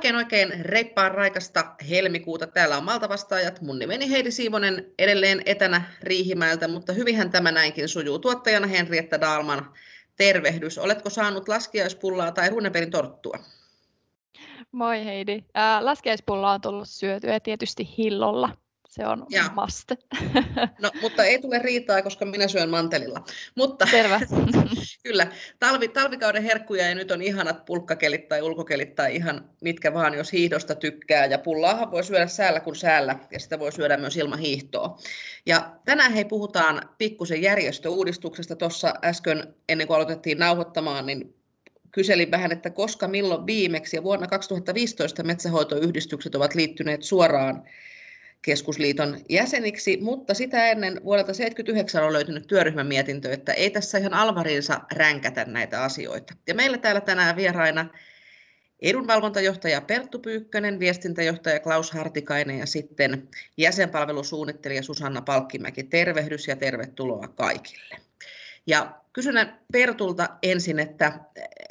Oikein oikein reippaan raikasta helmikuuta. Täällä on Malta-vastaajat. Mun nimeni Heidi Siivonen edelleen etänä Riihimäeltä, mutta hyvinhän tämä näinkin sujuu. Tuottajana Henrietta Daalman. Tervehdys. Oletko saanut laskiaispullaa tai runeperin torttua? Moi Heidi. Ää, laskiaispullaa on tullut syötyä tietysti hillolla. Se on ja. must. No, mutta ei tule riitaa, koska minä syön mantelilla. Mutta Terve. kyllä, talvi, talvikauden herkkuja ja nyt on ihanat pulkkakelit tai ulkokelit tai ihan mitkä vaan, jos hiihdosta tykkää. Ja pullaahan voi syödä säällä kuin säällä ja sitä voi syödä myös ilman hiihtoa. Ja tänään hei puhutaan pikkusen järjestöuudistuksesta. Tuossa äsken ennen kuin aloitettiin nauhoittamaan, niin kyselin vähän, että koska milloin viimeksi ja vuonna 2015 metsähoitoyhdistykset ovat liittyneet suoraan keskusliiton jäseniksi, mutta sitä ennen vuodelta 1979 on löytynyt työryhmän mietintö, että ei tässä ihan alvariinsa ränkätä näitä asioita. Ja meillä täällä tänään vieraina edunvalvontajohtaja Perttu Pyykkönen, viestintäjohtaja Klaus Hartikainen ja sitten jäsenpalvelusuunnittelija Susanna Palkkimäki. Tervehdys ja tervetuloa kaikille. Ja kysyn Pertulta ensin, että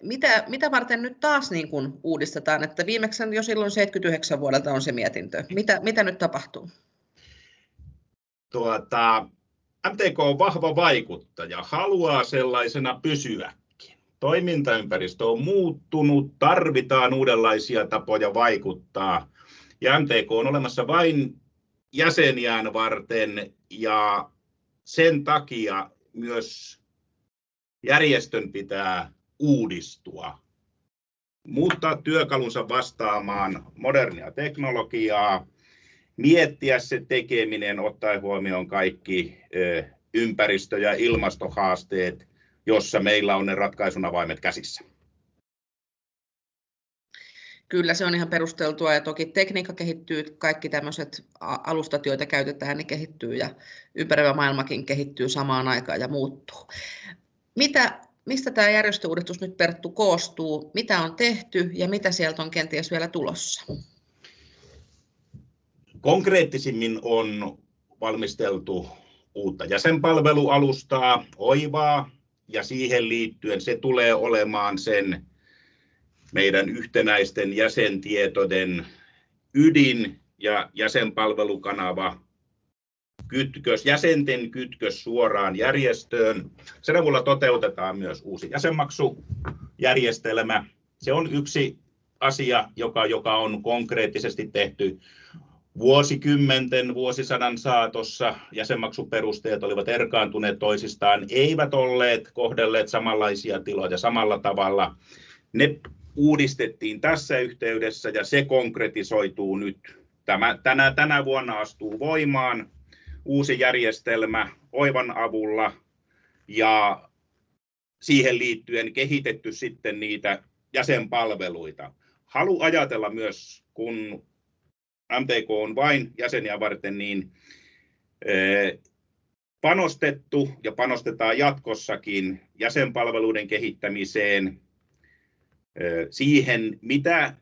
mitä, mitä varten nyt taas niin kuin uudistetaan, että viimeksi jo silloin 79 vuodelta on se mietintö. Mitä, mitä nyt tapahtuu? Tuota, MTK on vahva vaikuttaja, haluaa sellaisena pysyäkin. Toimintaympäristö on muuttunut, tarvitaan uudenlaisia tapoja vaikuttaa. Ja MTK on olemassa vain jäseniään varten ja sen takia myös järjestön pitää uudistua, muuttaa työkalunsa vastaamaan modernia teknologiaa, miettiä se tekeminen ottaen huomioon kaikki ympäristö- ja ilmastohaasteet, jossa meillä on ne ratkaisun avaimet käsissä. Kyllä se on ihan perusteltua ja toki tekniikka kehittyy, kaikki tämmöiset alustat, joita käytetään, niin kehittyy ja ympäröivä maailmakin kehittyy samaan aikaan ja muuttuu. Mitä mistä tämä järjestöuudistus nyt Perttu koostuu, mitä on tehty ja mitä sieltä on kenties vielä tulossa? Konkreettisimmin on valmisteltu uutta jäsenpalvelualustaa, Oivaa, ja siihen liittyen se tulee olemaan sen meidän yhtenäisten jäsentietojen ydin ja jäsenpalvelukanava kytkös, jäsenten kytkös suoraan järjestöön. Sen avulla toteutetaan myös uusi jäsenmaksujärjestelmä. Se on yksi asia, joka, joka on konkreettisesti tehty vuosikymmenten, vuosisadan saatossa. Jäsenmaksuperusteet olivat erkaantuneet toisistaan, eivät olleet kohdelleet samanlaisia tiloja samalla tavalla. Ne uudistettiin tässä yhteydessä ja se konkretisoituu nyt. Tämä, tänä, tänä vuonna astuu voimaan uusi järjestelmä Oivan avulla ja siihen liittyen kehitetty sitten niitä jäsenpalveluita. Halu ajatella myös, kun MTK on vain jäseniä varten, niin panostettu ja panostetaan jatkossakin jäsenpalveluiden kehittämiseen, siihen mitä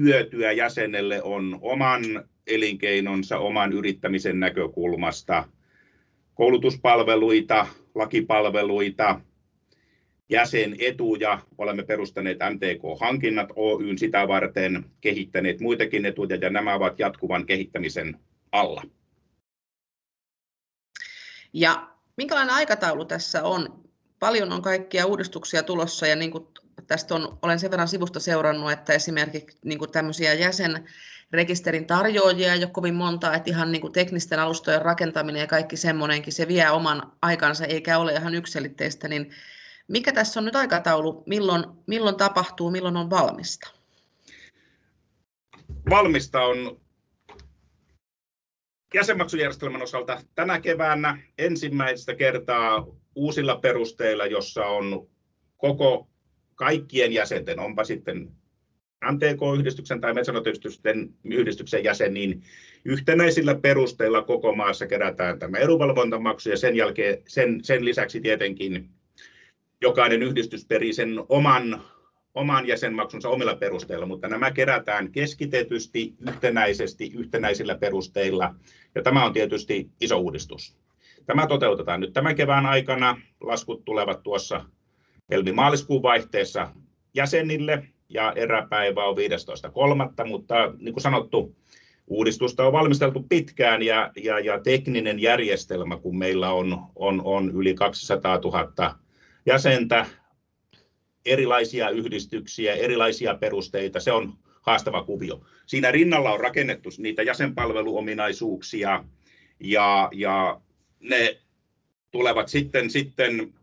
hyötyä jäsenelle on oman elinkeinonsa oman yrittämisen näkökulmasta, koulutuspalveluita, lakipalveluita, jäsenetuja. Olemme perustaneet MTK-hankinnat Oyn sitä varten, kehittäneet muitakin etuja ja nämä ovat jatkuvan kehittämisen alla. Ja minkälainen aikataulu tässä on? Paljon on kaikkia uudistuksia tulossa ja niin kuin tästä on, olen sen verran sivusta seurannut, että esimerkiksi niin kuin tämmöisiä jäsenrekisterin tarjoajia ei ole kovin monta, että ihan niin kuin teknisten alustojen rakentaminen ja kaikki semmoinenkin, se vie oman aikansa eikä ole ihan yksilitteistä, niin mikä tässä on nyt aikataulu, milloin, milloin tapahtuu, milloin on valmista? Valmista on jäsenmaksujärjestelmän osalta tänä keväänä ensimmäistä kertaa uusilla perusteilla, jossa on koko kaikkien jäsenten, onpa sitten MTK-yhdistyksen tai metsänhoitoyhdistyksen yhdistyksen jäsen, niin yhtenäisillä perusteilla koko maassa kerätään tämä edunvalvontamaksu ja sen, jälkeen, sen, sen lisäksi tietenkin jokainen yhdistys perii sen oman, oman jäsenmaksunsa omilla perusteilla, mutta nämä kerätään keskitetysti, yhtenäisesti, yhtenäisillä perusteilla ja tämä on tietysti iso uudistus. Tämä toteutetaan nyt tämän kevään aikana. Laskut tulevat tuossa helmi-maaliskuun vaihteessa jäsenille ja eräpäivä on 15.3. Mutta niin kuin sanottu, uudistusta on valmisteltu pitkään ja, ja, ja tekninen järjestelmä, kun meillä on, on, on yli 200 000 jäsentä, erilaisia yhdistyksiä, erilaisia perusteita, se on haastava kuvio. Siinä rinnalla on rakennettu niitä jäsenpalveluominaisuuksia ja, ja ne tulevat sitten, sitten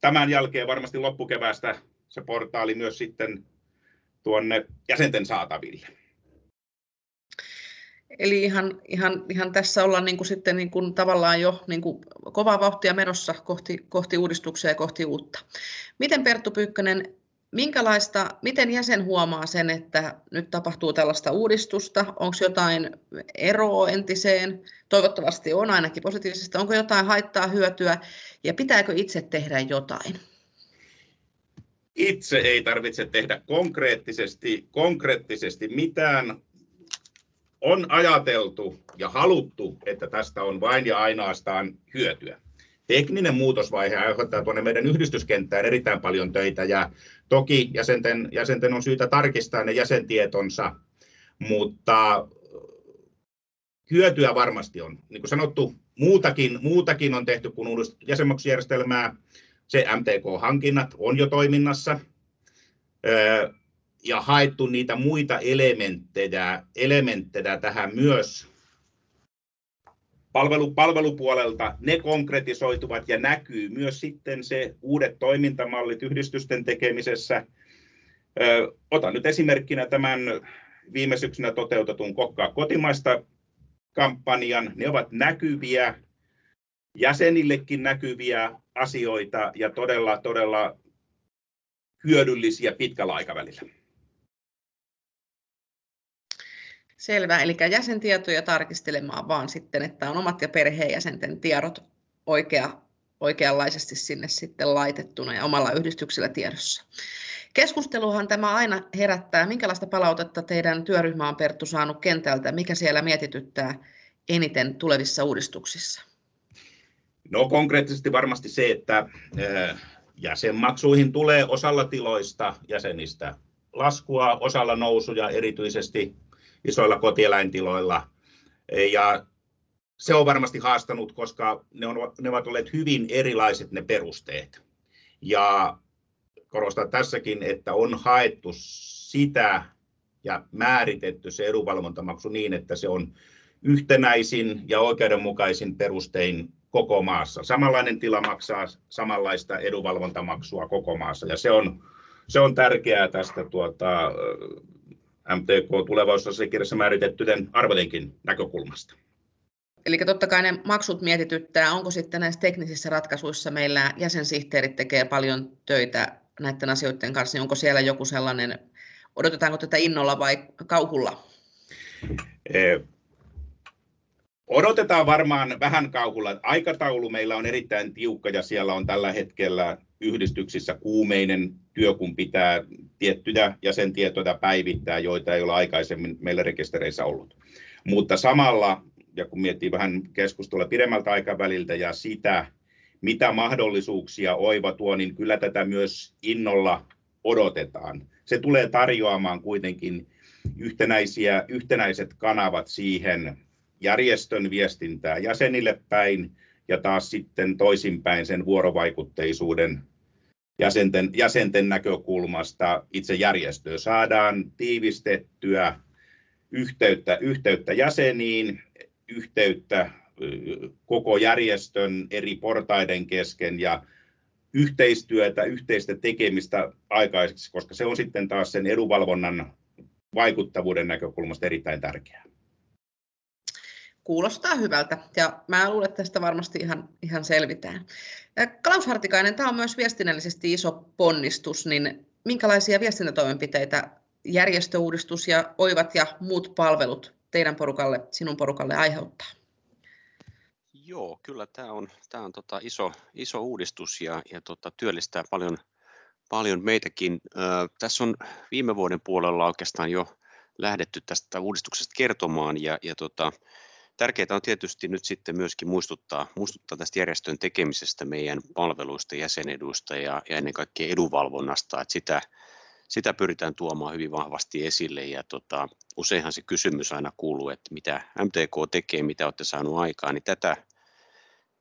tämän jälkeen varmasti loppukeväästä se portaali myös sitten tuonne jäsenten saataville. Eli ihan, ihan, ihan tässä ollaan niin kuin sitten niin kuin tavallaan jo niin kuin kovaa vauhtia menossa kohti, kohti uudistuksia ja kohti uutta. Miten Perttu Pyykkönen, minkälaista, miten jäsen huomaa sen, että nyt tapahtuu tällaista uudistusta? Onko jotain eroa entiseen? Toivottavasti on ainakin positiivisesti. Onko jotain haittaa, hyötyä ja pitääkö itse tehdä jotain? Itse ei tarvitse tehdä konkreettisesti, konkreettisesti mitään on ajateltu ja haluttu, että tästä on vain ja ainoastaan hyötyä. Tekninen muutosvaihe aiheuttaa tuonne meidän yhdistyskenttään erittäin paljon töitä ja toki jäsenten, jäsenten on syytä tarkistaa ne jäsentietonsa, mutta hyötyä varmasti on. Niin kuin sanottu, muutakin, muutakin on tehty kuin uudistettu jäsenmaksujärjestelmää. Se MTK-hankinnat on jo toiminnassa ja haettu niitä muita elementtejä, elementtejä tähän myös palvelu, palvelupuolelta, ne konkretisoituvat ja näkyy myös sitten se uudet toimintamallit yhdistysten tekemisessä. Ö, otan nyt esimerkkinä tämän viime syksynä toteutetun Kokkaa kotimaista kampanjan. Ne ovat näkyviä, jäsenillekin näkyviä asioita ja todella, todella hyödyllisiä pitkällä aikavälillä. Selvä, eli jäsentietoja tarkistelemaan vaan sitten, että on omat ja perheenjäsenten tiedot oikea, oikeanlaisesti sinne sitten laitettuna ja omalla yhdistyksellä tiedossa. Keskusteluhan tämä aina herättää. Minkälaista palautetta teidän työryhmä on Perttu saanut kentältä? Mikä siellä mietityttää eniten tulevissa uudistuksissa? No konkreettisesti varmasti se, että jäsenmaksuihin tulee osalla tiloista jäsenistä laskua, osalla nousuja erityisesti isoilla kotieläintiloilla. Ja se on varmasti haastanut, koska ne, on, ne ovat olleet hyvin erilaiset ne perusteet. Ja korostan tässäkin, että on haettu sitä ja määritetty se edunvalvontamaksu niin, että se on yhtenäisin ja oikeudenmukaisin perustein koko maassa. Samanlainen tila maksaa samanlaista edunvalvontamaksua koko maassa ja se on, se on tärkeää tästä tuota, MTK tulevaisuusasiakirjassa määritettyjen arvojenkin näkökulmasta. Eli totta kai ne maksut mietityttää. Onko sitten näissä teknisissä ratkaisuissa meillä jäsensihteerit tekee paljon töitä näiden asioiden kanssa, niin onko siellä joku sellainen, odotetaanko tätä innolla vai kauhulla? Eh, odotetaan varmaan vähän kauhulla. Aikataulu meillä on erittäin tiukka ja siellä on tällä hetkellä yhdistyksissä kuumeinen työ, kun pitää tiettyjä jäsentietoja päivittää, joita ei ole aikaisemmin meillä rekistereissä ollut. Mutta samalla, ja kun miettii vähän keskustelua pidemmältä aikaväliltä ja sitä, mitä mahdollisuuksia Oiva tuo, niin kyllä tätä myös innolla odotetaan. Se tulee tarjoamaan kuitenkin yhtenäisiä, yhtenäiset kanavat siihen järjestön viestintää jäsenille päin ja taas sitten toisinpäin sen vuorovaikutteisuuden jäsenten, jäsenten näkökulmasta itse järjestöä saadaan tiivistettyä yhteyttä, yhteyttä jäseniin, yhteyttä koko järjestön eri portaiden kesken ja yhteistyötä, yhteistä tekemistä aikaiseksi, koska se on sitten taas sen edunvalvonnan vaikuttavuuden näkökulmasta erittäin tärkeää. Kuulostaa hyvältä ja mä luulen, että tästä varmasti ihan, ihan selvitään. Klaus Hartikainen, tämä on myös viestinnällisesti iso ponnistus, niin minkälaisia viestintätoimenpiteitä järjestöuudistus ja oivat ja muut palvelut teidän porukalle, sinun porukalle aiheuttaa? Joo, kyllä tämä on, tämä on tota iso, iso uudistus ja, ja tota, työllistää paljon, paljon meitäkin. Ö, tässä on viime vuoden puolella oikeastaan jo lähdetty tästä uudistuksesta kertomaan ja, ja tota, Tärkeää on tietysti nyt sitten myöskin muistuttaa, muistuttaa tästä järjestön tekemisestä meidän palveluista, jäseneduista ja, ja ennen kaikkea edunvalvonnasta, että sitä, sitä pyritään tuomaan hyvin vahvasti esille ja tota, useinhan se kysymys aina kuuluu, että mitä MTK tekee, mitä olette saanut aikaan, niin tätä,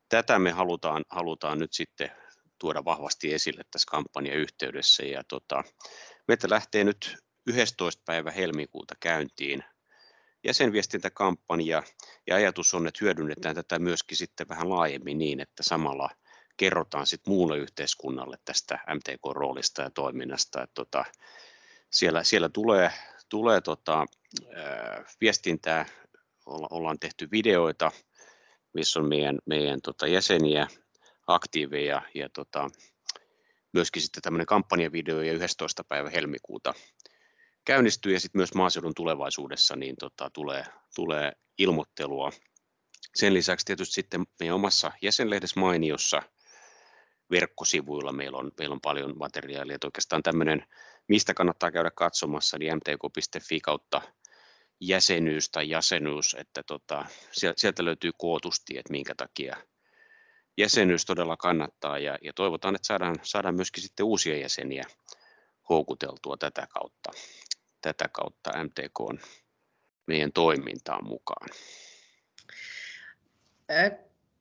tätä me halutaan, halutaan nyt sitten tuoda vahvasti esille tässä kampanjan yhteydessä ja tota, meiltä lähtee nyt 11. päivä helmikuuta käyntiin jäsenviestintäkampanja ja ajatus on, että hyödynnetään tätä myöskin sitten vähän laajemmin niin, että samalla kerrotaan sitten muulle yhteiskunnalle tästä MTK-roolista ja toiminnasta. Että tota, siellä, siellä tulee, tulee tota, viestintää, olla, ollaan tehty videoita, missä on meidän, meidän tota jäseniä, aktiiveja ja tota, myöskin sitten tämmöinen kampanjavideo ja 11. päivä helmikuuta käynnistyy ja sitten myös maaseudun tulevaisuudessa niin tota, tulee, tulee ilmoittelua. Sen lisäksi tietysti sitten meidän omassa jäsenlehdessä mainiossa verkkosivuilla meillä on, meillä on paljon materiaalia, että oikeastaan tämmöinen, mistä kannattaa käydä katsomassa, niin mtk.fi kautta jäsenyys tai jäsenyys, että tota, sieltä löytyy kootusti, että minkä takia jäsenyys todella kannattaa. Ja, ja toivotaan, että saadaan, saadaan myöskin sitten uusia jäseniä houkuteltua tätä kautta tätä kautta MTK meidän toimintaan mukaan.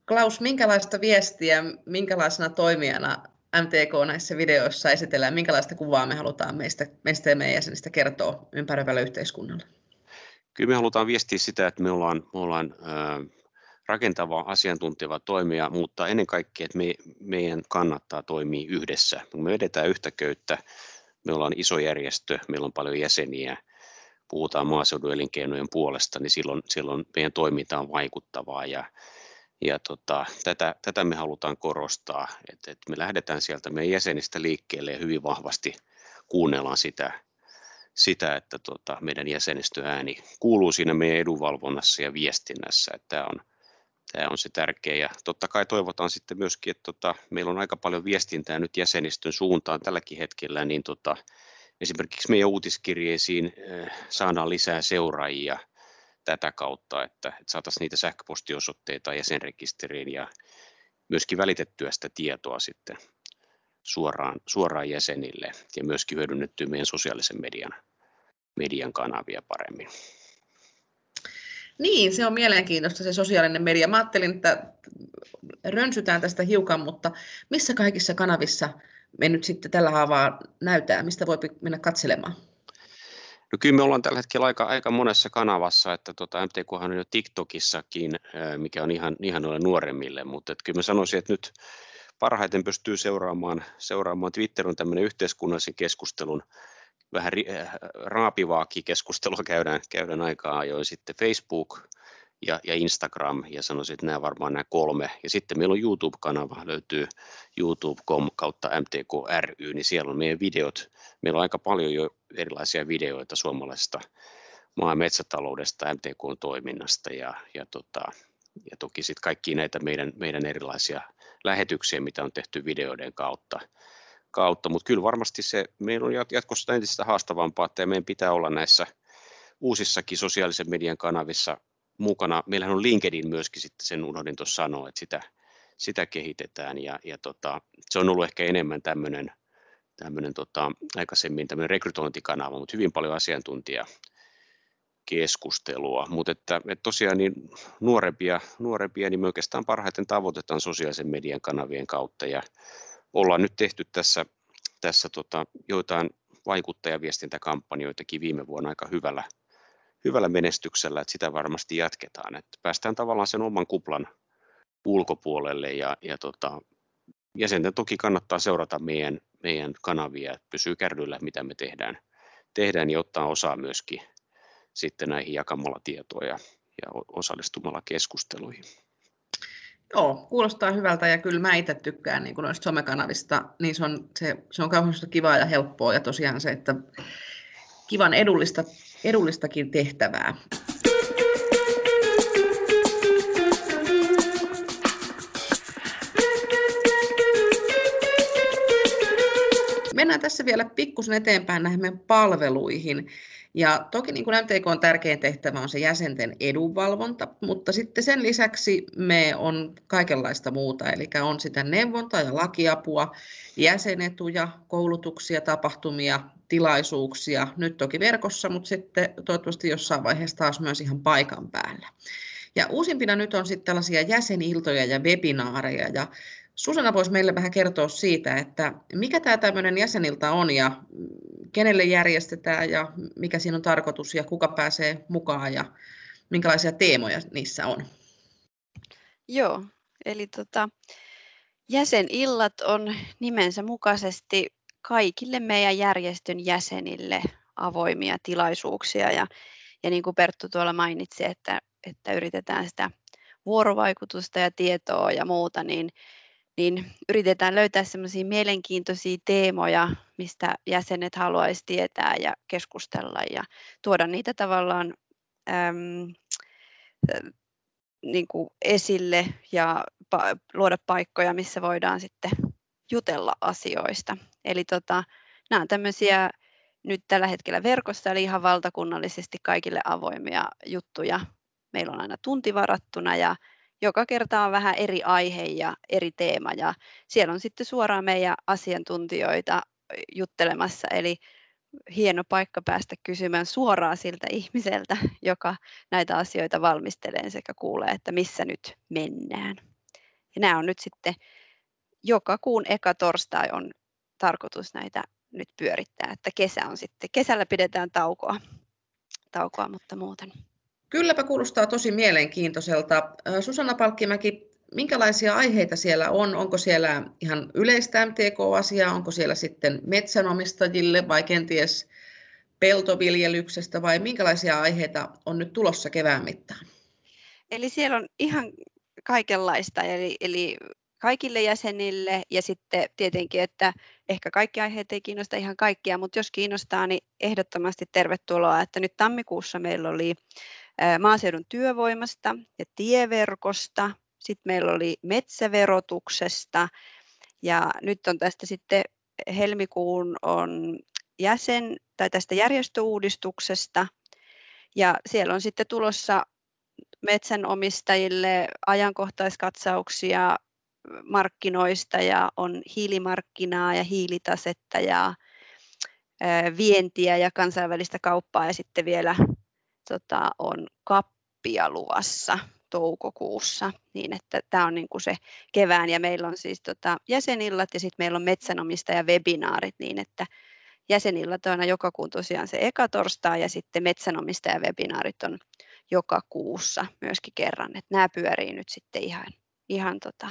Klaus, minkälaista viestiä, minkälaisena toimijana MTK näissä videoissa esitellään, minkälaista kuvaa me halutaan meistä, meistä ja meidän jäsenistä kertoa ympäröivälle yhteiskunnalle? Kyllä me halutaan viestiä sitä, että me ollaan, me ollaan rakentava, asiantunteva toimija, mutta ennen kaikkea, että me, meidän kannattaa toimia yhdessä. Me vedetään yhtä köyttä, me ollaan iso järjestö, meillä on paljon jäseniä, puhutaan maaseudun elinkeinojen puolesta, niin silloin, silloin meidän toiminta on vaikuttavaa ja, ja tota, tätä, tätä me halutaan korostaa, että, että me lähdetään sieltä meidän jäsenistä liikkeelle ja hyvin vahvasti kuunnellaan sitä, sitä että tota, meidän jäsenistöääni kuuluu siinä meidän edunvalvonnassa ja viestinnässä. Että tämä on, Tämä on se tärkeä ja totta kai toivotaan sitten myöskin, että tota, meillä on aika paljon viestintää nyt jäsenistön suuntaan tälläkin hetkellä, niin tota, esimerkiksi meidän uutiskirjeisiin äh, saadaan lisää seuraajia tätä kautta, että, että saataisiin niitä sähköpostiosoitteita jäsenrekisteriin ja myöskin välitettyä sitä tietoa sitten suoraan, suoraan jäsenille ja myöskin hyödynnettyä meidän sosiaalisen median, median kanavia paremmin. Niin, se on mielenkiintoista se sosiaalinen media. Mä ajattelin, että rönsytään tästä hiukan, mutta missä kaikissa kanavissa me nyt sitten tällä haavaa näytää, mistä voi mennä katselemaan? No kyllä me ollaan tällä hetkellä aika, aika monessa kanavassa, että tota, MTK on jo TikTokissakin, mikä on ihan, ihan noille nuoremmille, mutta että kyllä mä sanoisin, että nyt parhaiten pystyy seuraamaan, seuraamaan Twitter on tämmöinen yhteiskunnallisen keskustelun vähän äh, raapivaakin keskustelua käydään, käydään aikaa ajoin sitten Facebook ja, ja Instagram, ja sanoisin, että nämä varmaan nämä kolme. Ja sitten meillä on YouTube-kanava, löytyy youtube.com kautta MTK niin siellä on meidän videot. Meillä on aika paljon jo erilaisia videoita suomalaisesta maa- ja metsätaloudesta, MTK-toiminnasta ja, ja, tota, ja toki sitten kaikki näitä meidän, meidän erilaisia lähetyksiä, mitä on tehty videoiden kautta kautta, mutta kyllä varmasti se, meillä on jatkossa entistä haastavampaa, että meidän pitää olla näissä uusissakin sosiaalisen median kanavissa mukana. Meillähän on LinkedIn myöskin sitten, sen unohdin tuossa sanoa, että sitä, sitä kehitetään ja, ja tota, se on ollut ehkä enemmän tämmöinen, tämmöinen tota, aikaisemmin tämmöinen rekrytointikanava, mutta hyvin paljon asiantuntija keskustelua, mutta että, että tosiaan niin nuorempia, nuorempia, niin me oikeastaan parhaiten tavoitetaan sosiaalisen median kanavien kautta ja ollaan nyt tehty tässä, tässä tota, joitain vaikuttajaviestintäkampanjoitakin viime vuonna aika hyvällä, hyvällä menestyksellä, että sitä varmasti jatketaan. Että päästään tavallaan sen oman kuplan ulkopuolelle ja, ja tota, jäsenten toki kannattaa seurata meidän, meidän kanavia, että pysyy kärryillä, mitä me tehdään, tehdään ja ottaa osaa myöskin sitten näihin jakamalla tietoa ja, ja osallistumalla keskusteluihin. Joo, kuulostaa hyvältä ja kyllä mä itse tykkään niin noista somekanavista, niin se on, se, se on kauheasti kivaa ja helppoa ja tosiaan se, että kivan edullista, edullistakin tehtävää. Mennään tässä vielä pikkusen eteenpäin näihin palveluihin. Ja toki niin kuin MTK on tärkein tehtävä on se jäsenten edunvalvonta, mutta sitten sen lisäksi me on kaikenlaista muuta, eli on sitä neuvontaa ja lakiapua, jäsenetuja, koulutuksia, tapahtumia, tilaisuuksia, nyt toki verkossa, mutta sitten toivottavasti jossain vaiheessa taas myös ihan paikan päällä. Ja uusimpina nyt on sitten tällaisia jäseniltoja ja webinaareja, ja Susanna voisi meille vähän kertoa siitä, että mikä tämä tämmöinen jäsenilta on ja kenelle järjestetään ja mikä siinä on tarkoitus ja kuka pääsee mukaan ja minkälaisia teemoja niissä on. Joo, eli tota, jäsenillat on nimensä mukaisesti kaikille meidän järjestön jäsenille avoimia tilaisuuksia ja, ja niin kuin Perttu tuolla mainitsi, että, että yritetään sitä vuorovaikutusta ja tietoa ja muuta, niin, niin yritetään löytää semmoisia mielenkiintoisia teemoja, mistä jäsenet haluaisi tietää ja keskustella ja tuoda niitä tavallaan äm, niin kuin esille ja pa- luoda paikkoja, missä voidaan sitten jutella asioista. Eli tota, nämä on tämmöisiä nyt tällä hetkellä verkossa, eli ihan valtakunnallisesti kaikille avoimia juttuja. Meillä on aina tunti varattuna ja joka kerta on vähän eri aihe ja eri teema ja siellä on sitten suoraan meidän asiantuntijoita juttelemassa, eli hieno paikka päästä kysymään suoraan siltä ihmiseltä, joka näitä asioita valmistelee sekä kuulee, että missä nyt mennään. Ja nämä on nyt sitten joka kuun eka torstai on tarkoitus näitä nyt pyörittää, että kesä on sitten, kesällä pidetään taukoa, taukoa mutta muuten. Kylläpä kuulostaa tosi mielenkiintoiselta. Susanna Palkkimäki, minkälaisia aiheita siellä on? Onko siellä ihan yleistä MTK-asiaa, onko siellä sitten metsänomistajille vai kenties peltoviljelyksestä vai minkälaisia aiheita on nyt tulossa kevään mittaan? Eli siellä on ihan kaikenlaista, eli, eli kaikille jäsenille ja sitten tietenkin, että ehkä kaikki aiheet ei kiinnosta ihan kaikkia, mutta jos kiinnostaa, niin ehdottomasti tervetuloa. Että nyt tammikuussa meillä oli maaseudun työvoimasta ja tieverkosta, sitten meillä oli metsäverotuksesta. Ja nyt on tästä sitten helmikuun on jäsen tai tästä järjestöuudistuksesta. Ja siellä on sitten tulossa metsänomistajille ajankohtaiskatsauksia markkinoista ja on hiilimarkkinaa ja hiilitasetta ja vientiä ja kansainvälistä kauppaa ja sitten vielä tota, on kappia luvassa toukokuussa, niin että tämä on niin kuin se kevään ja meillä on siis tota jäsenillat ja sitten meillä on metsänomistaja webinaarit niin, että jäsenillat on aina joka kuun tosiaan se eka torstai ja sitten metsänomistaja webinaarit on joka kuussa myöskin kerran, että nämä pyörii nyt sitten ihan, ihan tota,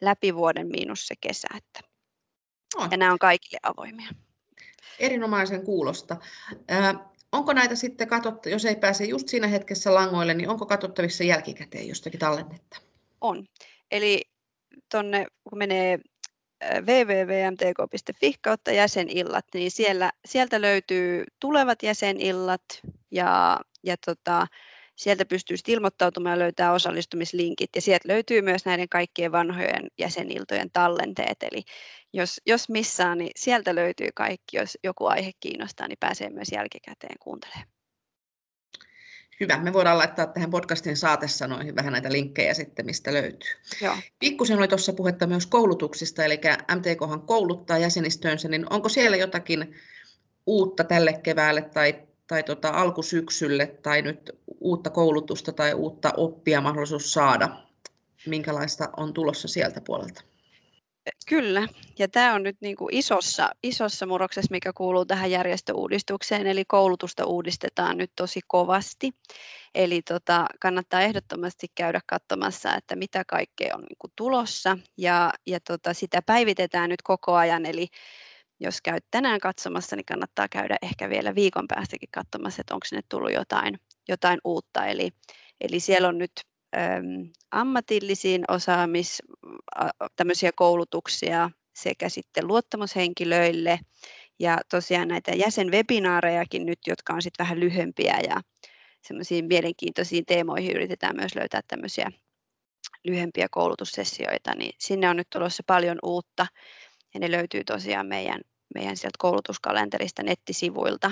läpi vuoden miinus se kesä, että no. ja nämä on kaikille avoimia. Erinomaisen kuulosta. Onko näitä sitten katsottu, jos ei pääse just siinä hetkessä langoille, niin onko katsottavissa jälkikäteen jostakin tallennetta? On. Eli tuonne, kun menee www.mtk.fi kautta jäsenillat, niin siellä, sieltä löytyy tulevat jäsenillat ja, ja tota, sieltä pystyy ilmoittautumaan ja löytää osallistumislinkit ja sieltä löytyy myös näiden kaikkien vanhojen jäseniltojen tallenteet. Eli jos, jos missään, niin sieltä löytyy kaikki. Jos joku aihe kiinnostaa, niin pääsee myös jälkikäteen kuuntelemaan. Hyvä. Me voidaan laittaa tähän podcastin saatesanoihin vähän näitä linkkejä sitten, mistä löytyy. Joo. Pikkusen oli tuossa puhetta myös koulutuksista, eli MTKhan kouluttaa jäsenistönsä, niin onko siellä jotakin uutta tälle keväälle tai, tai tota alkusyksylle tai nyt uutta koulutusta tai uutta oppia mahdollisuus saada? Minkälaista on tulossa sieltä puolelta? Kyllä, ja tämä on nyt niin kuin isossa, isossa murroksessa, mikä kuuluu tähän järjestöuudistukseen, eli koulutusta uudistetaan nyt tosi kovasti. Eli tota, kannattaa ehdottomasti käydä katsomassa, että mitä kaikkea on niin kuin tulossa, ja, ja tota, sitä päivitetään nyt koko ajan, eli jos käyt tänään katsomassa, niin kannattaa käydä ehkä vielä viikon päästäkin katsomassa, että onko sinne tullut jotain, jotain uutta. Eli, eli siellä on nyt ammatillisiin osaamis, tämmöisiä koulutuksia sekä sitten luottamushenkilöille ja tosiaan näitä jäsenwebinaarejakin nyt, jotka on sitten vähän lyhyempiä ja semmoisiin mielenkiintoisiin teemoihin yritetään myös löytää tämmöisiä lyhyempiä koulutussessioita, niin sinne on nyt tulossa paljon uutta ja ne löytyy tosiaan meidän, meidän sieltä koulutuskalenterista nettisivuilta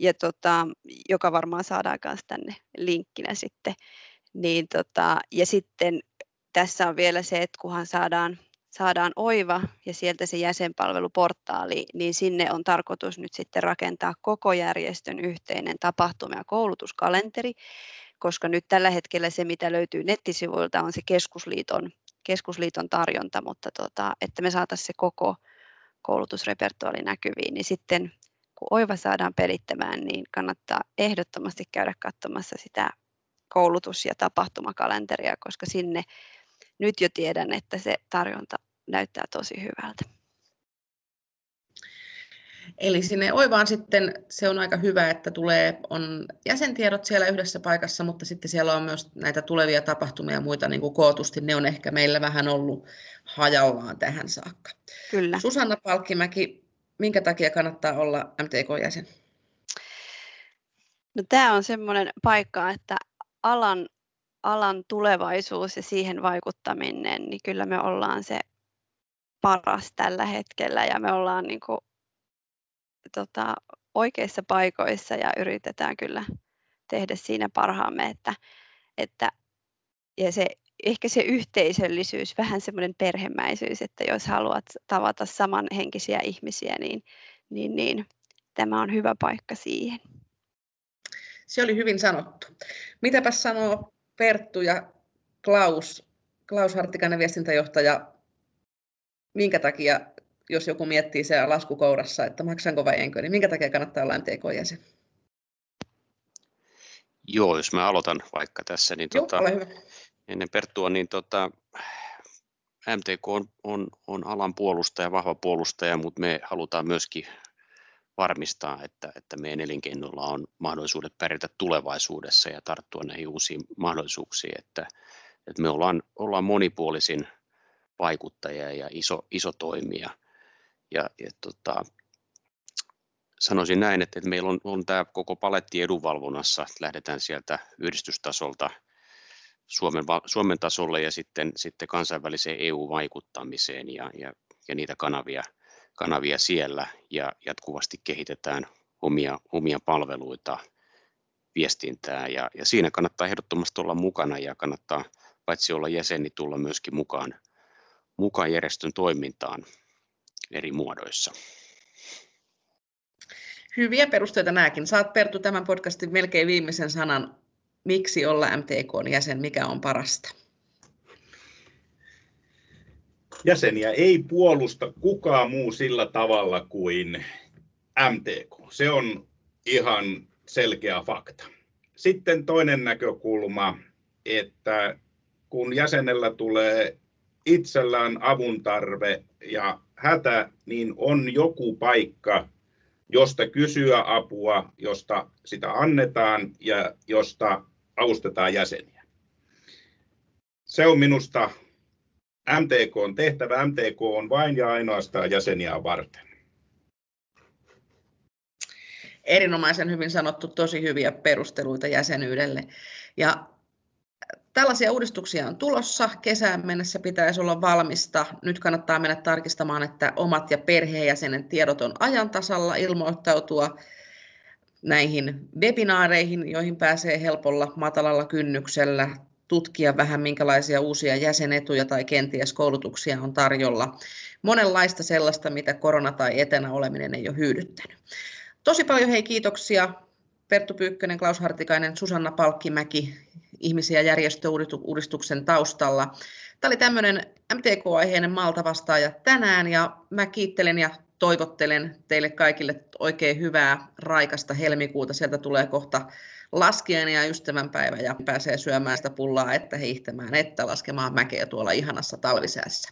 ja tota, joka varmaan saadaan myös tänne linkkinä sitten. Niin tota, ja sitten tässä on vielä se, että kunhan saadaan saadaan Oiva ja sieltä se jäsenpalveluportaali, niin sinne on tarkoitus nyt sitten rakentaa koko järjestön yhteinen tapahtuma- ja koulutuskalenteri, koska nyt tällä hetkellä se, mitä löytyy nettisivuilta, on se keskusliiton, keskusliiton tarjonta, mutta tota, että me saataisiin se koko koulutusrepertuaali näkyviin, niin sitten kun Oiva saadaan pelittämään, niin kannattaa ehdottomasti käydä katsomassa sitä koulutus- ja tapahtumakalenteria, koska sinne nyt jo tiedän, että se tarjonta näyttää tosi hyvältä. Eli sinne Oivaan sitten se on aika hyvä, että tulee, on jäsentiedot siellä yhdessä paikassa, mutta sitten siellä on myös näitä tulevia tapahtumia ja muita niin kuin kootusti. Ne on ehkä meillä vähän ollut hajallaan tähän saakka. Kyllä. Susanna Palkkimäki, minkä takia kannattaa olla MTK-jäsen? No, tämä on semmoinen paikka, että alan, alan tulevaisuus ja siihen vaikuttaminen, niin kyllä me ollaan se paras tällä hetkellä ja me ollaan niin kuin, tota, oikeissa paikoissa ja yritetään kyllä tehdä siinä parhaamme, että, että ja se, ehkä se yhteisöllisyys, vähän semmoinen perhemäisyys, että jos haluat tavata samanhenkisiä ihmisiä, niin, niin, niin tämä on hyvä paikka siihen. Se oli hyvin sanottu. Mitäpä sanoo Perttu ja Klaus, Klaus Hartikainen viestintäjohtaja, minkä takia, jos joku miettii se laskukourassa, että maksanko vai enkö, niin minkä takia kannattaa olla MTK-jäsen? Joo, jos mä aloitan vaikka tässä, niin Joo, tota, ennen Perttua, niin tota, MTK on, on, on alan puolustaja, vahva puolustaja, mutta me halutaan myöskin varmistaa, että, että meidän elinkeinolla on mahdollisuudet pärjätä tulevaisuudessa ja tarttua näihin uusiin mahdollisuuksiin, että, että me ollaan, ollaan monipuolisin vaikuttaja ja iso, iso toimija. Ja, ja tota, sanoisin näin, että, että meillä on, on tämä koko paletti edunvalvonnassa, että lähdetään sieltä yhdistystasolta Suomen, Suomen tasolle ja sitten, sitten kansainväliseen EU-vaikuttamiseen ja, ja, ja niitä kanavia, kanavia siellä. Ja jatkuvasti kehitetään omia, omia palveluita, viestintää ja, ja siinä kannattaa ehdottomasti olla mukana ja kannattaa paitsi olla jäseni tulla myöskin mukaan, mukaan järjestön toimintaan eri muodoissa. Hyviä perusteita nämäkin. Saat Perttu tämän podcastin melkein viimeisen sanan. Miksi olla MTK jäsen? Mikä on parasta? Jäseniä ei puolusta kukaan muu sillä tavalla kuin MTK. Se on ihan selkeä fakta. Sitten toinen näkökulma, että kun jäsenellä tulee itsellään avun tarve ja hätä, niin on joku paikka, josta kysyä apua, josta sitä annetaan ja josta avustetaan jäseniä. Se on minusta MTK on tehtävä. MTK on vain ja ainoastaan jäseniä varten. Erinomaisen hyvin sanottu, tosi hyviä perusteluita jäsenyydelle. Ja tällaisia uudistuksia on tulossa. Kesään mennessä pitäisi olla valmista. Nyt kannattaa mennä tarkistamaan, että omat ja perheenjäsenen tiedot on ajan tasalla, ilmoittautua näihin webinaareihin, joihin pääsee helpolla matalalla kynnyksellä, tutkia vähän minkälaisia uusia jäsenetuja tai kenties koulutuksia on tarjolla. Monenlaista sellaista, mitä korona tai etänä oleminen ei ole hyödyttänyt. Tosi paljon hei kiitoksia Perttu Pyykkönen, Klaus Hartikainen, Susanna Palkkimäki ihmisiä järjestöuudistuksen taustalla. Tämä oli tämmöinen MTK-aiheinen Malta vastaaja tänään ja mä kiittelen ja toivottelen teille kaikille oikein hyvää raikasta helmikuuta. Sieltä tulee kohta laskiainen ja ystävänpäivä ja pääsee syömään sitä pullaa, että hiihtämään, että laskemaan mäkeä tuolla ihanassa talvisäässä.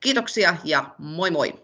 Kiitoksia ja moi moi!